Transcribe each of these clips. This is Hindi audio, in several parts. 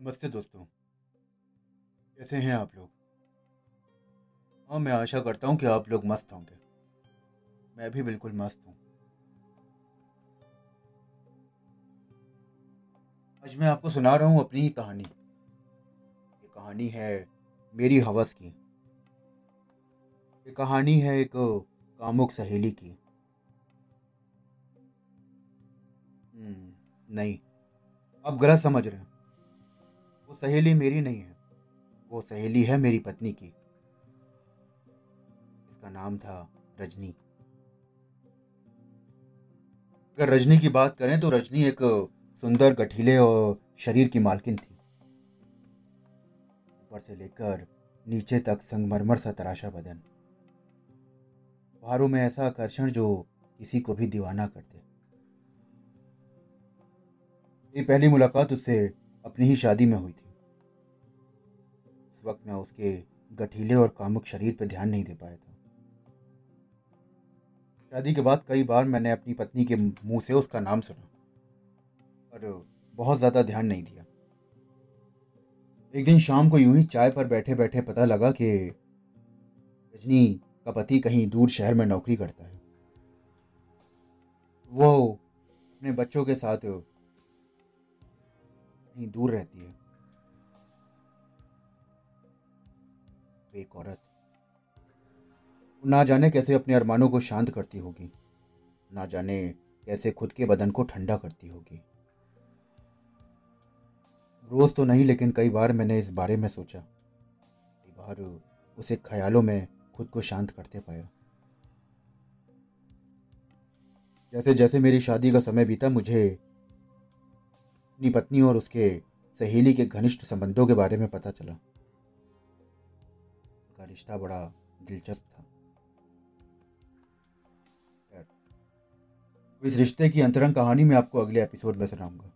नमस्ते दोस्तों। कैसे हैं आप लोग? हाँ मैं आशा करता हूँ कि आप लोग मस्त होंगे। मैं भी बिल्कुल मस्त हूँ। आज मैं आपको सुना रहा हूँ अपनी ही कहानी। ये कहानी है मेरी हवस की। ये कहानी है एक कामुक सहेली की। हम्म, नहीं। आप गलत समझ रहे हैं। सहेली मेरी नहीं है। वो सहेली है मेरी पत्नी की। इसका नाम था रजनी। अगर रजनी की बात करें तो रजनी एक सुंदर, गठीले और शरीर की मालकिन थी। ऊपर से लेकर नीचे तक संगमरमर सा तराशा बदन। बाहरों में ऐसा आकर्षण जो किसी को भी दीवाना करते ये पहली मुलाकात उससे अपनी ही शादी में हुई थी। वक्त मैं उसके गठीले और कामुक शरीर पर ध्यान नहीं दे पाया था। शादी के बाद कई बार मैंने अपनी पत्नी के मुँह से उसका नाम सुना, पर बहुत ज़्यादा ध्यान नहीं दिया। एक दिन शाम को यूँ ही चाय पर बैठे बैठे पता लगा कि रजनी का पति कहीं दूर शहर में नौकरी करता है। वो अपने बच्चों के साथ कहीं दूर रहती है। एक औरत। ना जाने कैसे अपने अरमानों को शांत करती होगी। ना जाने कैसे खुद के बदन को ठंडा करती होगी। रोज तो नहीं, लेकिन कई बार मैंने इस बारे में सोचा। कई बार उसे ख्यालों में खुद को शांत करते पाया। जैसे जैसे मेरी शादी का समय बीता, मुझे अपनी पत्नी और उसके सहेली के घनिष्ठ संबंधों के बारे में पता चला। रिश्ता बड़ा दिलचस्प था। इस रिश्ते की अंतरंग कहानी मैं आपको अगले एपिसोड में सुनाऊँगा।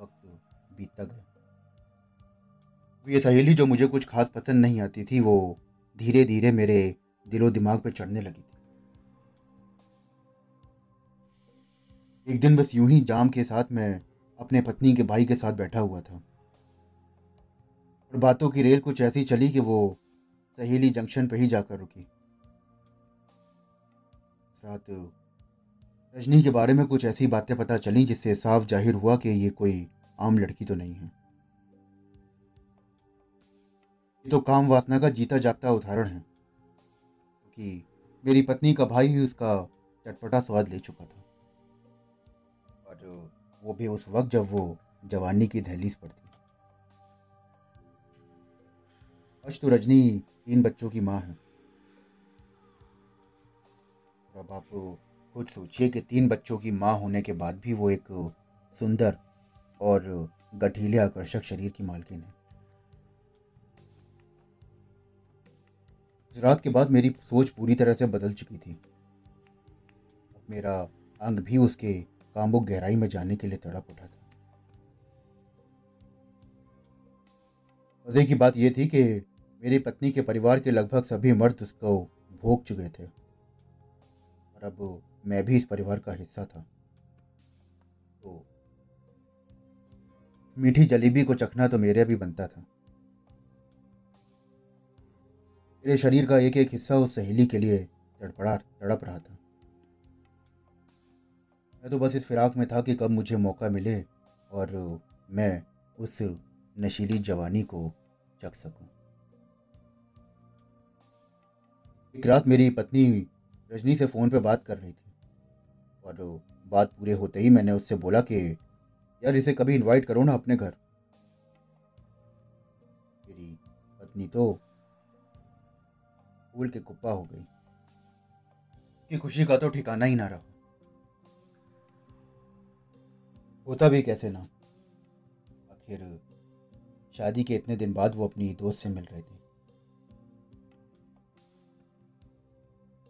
वक्त बीतता गया। ये सहेली जो मुझे कुछ खास पसंद नहीं आती थी, वो धीरे धीरे मेरे दिलो दिमाग पे चढ़ने लगी थी। एक दिन बस यूँ ही जाम के साथ मैं अपने पत्नी के भाई के साथ बैठा हुआ था। और बातों की रेल कुछ ऐसी चली कि वो सहेली जंक्शन पर ही जाकर रुकी। रात रजनी के बारे में कुछ ऐसी बातें पता चली जिससे साफ़ ज़ाहिर हुआ कि ये कोई आम लड़की तो नहीं है। ये तो काम वासना का जीता जागता उदाहरण है, क्योंकि मेरी पत्नी का भाई ही उसका चटपटा स्वाद ले चुका था। और वो भी उस वक्त जब वो जवानी की दहलीज पर थी। आज तो रजनी, तीन बच्चों की माँ है। और अब आप खुद सोचिए कि तीन बच्चों की माँ होने के बाद भी वो एक सुंदर और गठीले आकर्षक शरीर की मालकिन है। रात के बाद मेरी सोच पूरी तरह से बदल चुकी थी। अब मेरा अंग भी उसके कामुक गहराई में जाने के लिए तड़प उठा था। मज़े की बात यह थी कि मेरी पत्नी के परिवार के लगभग सभी मर्द उसको भोग चुके थे। और अब मैं भी इस परिवार का हिस्सा था। तो मीठी जलेबी को चखना तो मेरे भी बनता था। मेरे शरीर का एक एक हिस्सा उस सहेली के लिए तड़पड़ा, तड़प रहा था। मैं तो बस इस फिराक में था कि कब मुझे मौका मिले और मैं उस नशीली जवानी को चख सकूँ। एक रात मेरी पत्नी रजनी से फ़ोन पे बात कर रही थी। और बात पूरे होते ही मैंने उससे बोला कि, यार, इसे कभी इनवाइट करो ना अपने घर। मेरी पत्नी तो फूल के कुप्पा हो गई। की खुशी का तो ठिकाना ही ना रहा। होता भी कैसे ना। आखिर शादी के इतने दिन बाद वो अपनी दोस्त से मिल रहे थे।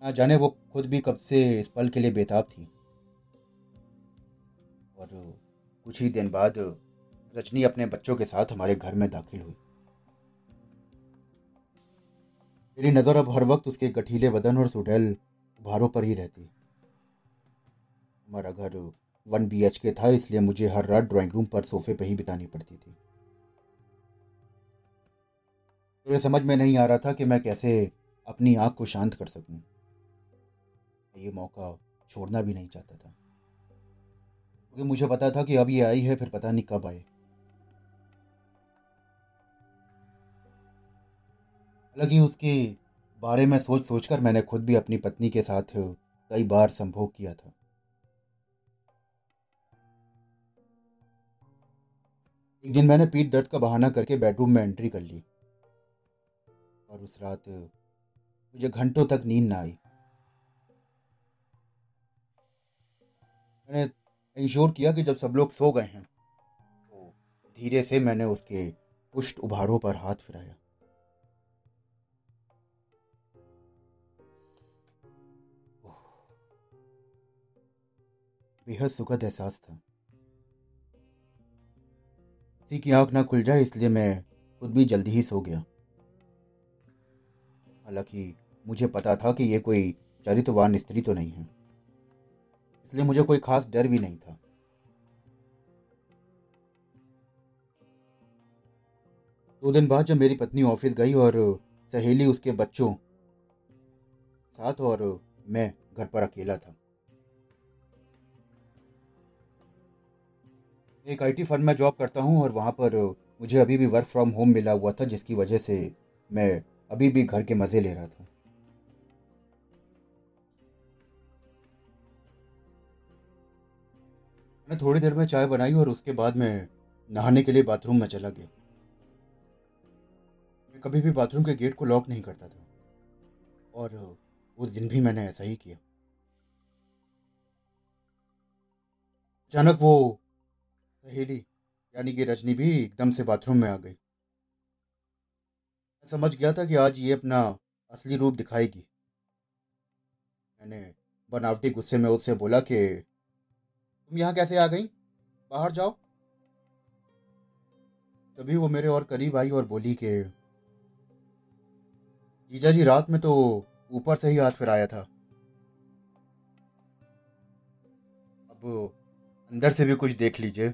ना जाने वो खुद भी कब से इस पल के लिए बेताब थी। और कुछ ही दिन बाद रजनी अपने बच्चों के साथ हमारे घर में दाखिल हुई। मेरी नज़र अब हर वक्त उसके गठीले बदन और सुडैल उभारों पर ही रहती। हमारा घर वन बी के था, इसलिए मुझे हर रात ड्राइंग रूम पर सोफे पर ही बितानी पड़ती थी। मुझे समझ में नहीं आ रहा था कि मैं कैसे अपनी आँख को शांत कर सकूँ। ये मौका छोड़ना भी नहीं चाहता था। क्योंकि मुझे पता था कि अब ये आई है, फिर पता नहीं कब आए। हालाँकि उसके बारे में सोच सोचकर मैंने खुद भी अपनी पत्नी के साथ कई बार संभोग किया था। एक दिन मैंने पीठ दर्द का बहाना करके बेडरूम में एंट्री कर ली। और उस रात मुझे घंटों तक नींद ना आई। मैंने इंश्योर किया कि जब सब लोग सो गए हैं तो धीरे से मैंने उसके पुष्ट उभारों पर हाथ फिराया। बेहद सुखद एहसास था। किसी की आँख ना खुल जाए, इसलिए मैं खुद भी जल्दी ही सो गया। हालाँकि मुझे पता था कि यह कोई चरित्रवान स्त्री तो नहीं है। इसलिए मुझे कोई खास डर भी नहीं था। दो दिन बाद जब मेरी पत्नी ऑफ़िस गई और सहेली उसके बच्चों साथ और मैं घर पर अकेला था। एक आईटी फर्म में जॉब करता हूँ और वहाँ पर मुझे अभी भी वर्क फ्रॉम होम मिला हुआ था, जिसकी वजह से मैं अभी भी घर के मज़े ले रहा था। मैंने थोड़ी देर में चाय बनाई और उसके बाद मैं नहाने के लिए बाथरूम में चला गया। मैं कभी भी बाथरूम के गेट को लॉक नहीं करता था। और उस दिन भी मैंने ऐसा ही किया। अचानक वो सहेली, यानी कि रजनी भी एकदम से बाथरूम में आ गई। मैं समझ गया था कि आज ये अपना असली रूप दिखाएगी। मैंने बनावटी गुस्से में उससे बोला कि तुम यहाँ कैसे आ गई? बाहर जाओ। तभी वो मेरे और करीब आई और बोली कि, जीजा जी, रात में तो ऊपर से ही हाथ फिराया था। अब अंदर से भी कुछ देख लीजिए।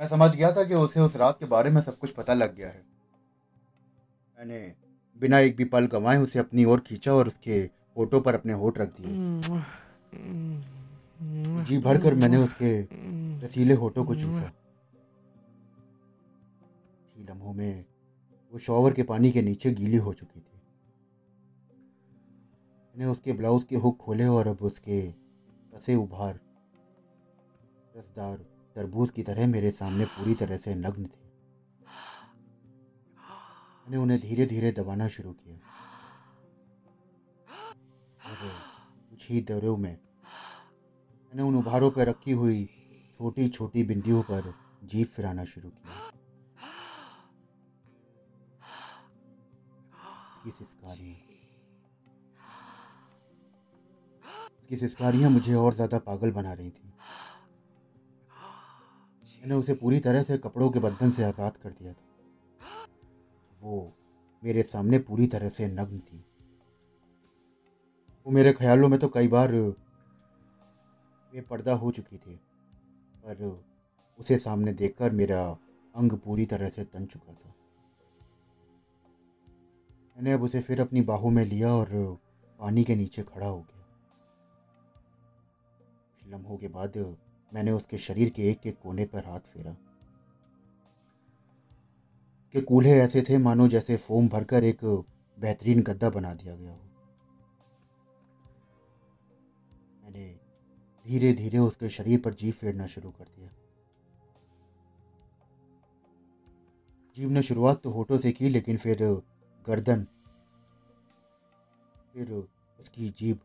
मैं समझ गया था कि उसे उस रात के बारे में सब कुछ पता लग गया है। मैंने बिना एक भी पल गंवाए उसे अपनी ओर खींचा और उसके फ़ोटो पर अपने होठ रख दिए। जी, भरकर मैंने उसके रसीले होठों को चूसा। लम्हों में वो शॉवर के पानी के नीचे गीली हो चुकी थी। मैंने उसके ब्लाउज के हुक खोले और अब उसके कसे उभार, रसदार तरबूज की तरह मेरे सामने पूरी तरह से नग्न थे। मैंने उन्हें धीरे धीरे दबाना शुरू किया। कुछ ही दौरों में मैंने उन उभारों पर रखी हुई छोटी छोटी बिंदियों पर जीप फिराना शुरू किया। इसकी इसकी मुझे और ज़्यादा पागल बना रही थी। मैंने उसे पूरी तरह से कपड़ों के बंधन से आज़ाद कर दिया था। वो मेरे सामने पूरी तरह से नग्न थी। वो मेरे ख्यालों में तो कई बार बेपर्दा हो चुकी थी, पर उसे सामने देखकर मेरा अंग पूरी तरह से तन चुका था। मैंने अब उसे फिर अपनी बाहों में लिया और पानी के नीचे खड़ा हो गया। कुछ लम्हों के बाद मैंने उसके शरीर के एक एक कोने पर हाथ फेरा। के कूल्हे ऐसे थे मानो जैसे फोम भरकर एक बेहतरीन गद्दा बना दिया गया हो। धीरे धीरे उसके शरीर पर जीव फेरना शुरू कर दिया। जीव ने शुरुआत तो होठों से की लेकिन फिर गर्दन फिर उसकी जीभ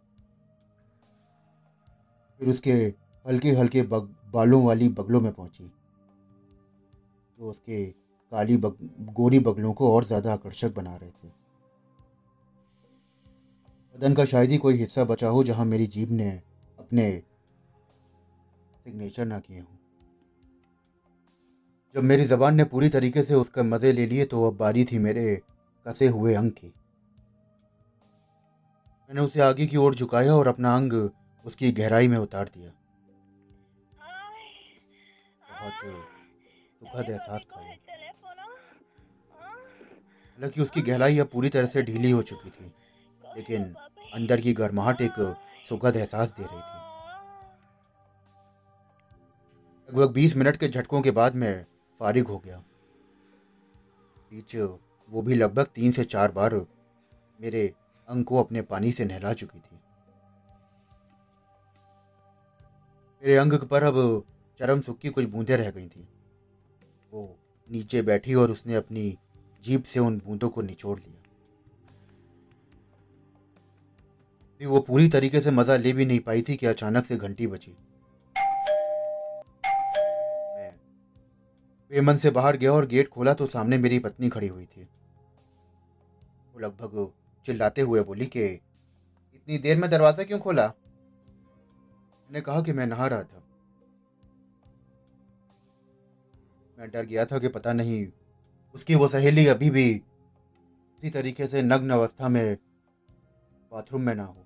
फिर उसके हल्के हल्के बालों वाली बगलों में पहुँची। जो उसके काली बग, गोरी बगलों को और ज़्यादा आकर्षक बना रहे थे। बदन का शायद ही कोई हिस्सा बचा हो जहाँ मेरी जीभ ने अपने सिग्नेचर ना किए हों। जब मेरी जबान ने पूरी तरीके से उसका मज़े ले लिए तो अब बारी थी मेरे कसे हुए अंग की। मैंने उसे आगे की ओर झुकाया और अपना अंग उसकी गहराई में उतार दिया। बहुत सुखद एहसास था हालाँकि उसकी गहराई अब पूरी तरह से ढीली हो चुकी थी, लेकिन अंदर की गर्माहट एक सुखद एहसास दे रही थी। लगभग बीस मिनट के झटकों के बाद मैं फारिग हो गया। बीच वो भी लगभग तीन से चार बार मेरे अंग को अपने पानी से नहला चुकी थी। मेरे अंग पर अब चरम सुख की कुछ बूंदें रह गई थी। वो नीचे बैठी और उसने अपनी जीप से उन बूंदों को निचोड़ लिया। भी वो पूरी तरीके से मज़ा ले भी नहीं पाई थी कि अचानक से घंटी बजी। बेमन से बाहर गया और गेट खोला तो सामने मेरी पत्नी खड़ी हुई थी। वो लगभग चिल्लाते हुए बोली कि, इतनी देर में दरवाज़ा क्यों खोला? मैंने कहा कि मैं नहा रहा था। मैं डर गया था कि पता नहीं, उसकी वो सहेली अभी भी इसी तरीके से नग्न अवस्था में बाथरूम में ना हो।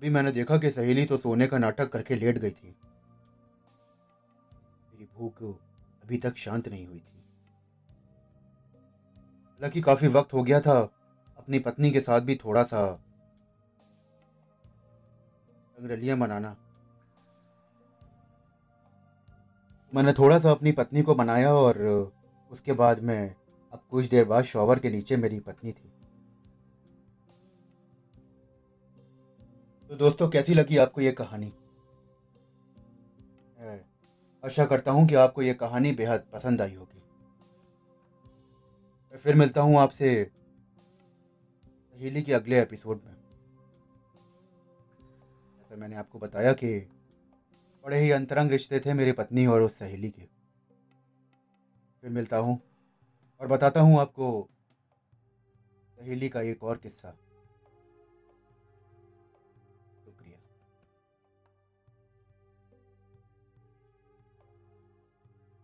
अभी मैंने देखा कि सहेली तो सोने का नाटक करके लेट गई थी। भूख अभी तक शांत नहीं हुई थी। हालाँकि काफ़ी वक्त हो गया था, अपनी पत्नी के साथ भी थोड़ा सा रंगरलियाँ मनाना। मैंने थोड़ा सा अपनी पत्नी को बनाया और उसके बाद मैं अब कुछ देर बाद शॉवर के नीचे मेरी पत्नी थी। तो दोस्तों, कैसी लगी आपको ये कहानी? आशा करता हूँ कि आपको ये कहानी बेहद पसंद आई होगी। मैं फिर मिलता हूँ आपसे सहेली के अगले एपिसोड में। जैसा मैंने आपको बताया कि बड़े ही अंतरंग रिश्ते थे मेरी पत्नी और उस सहेली के। फिर मिलता हूँ और बताता हूँ आपको सहेली का एक और किस्सा।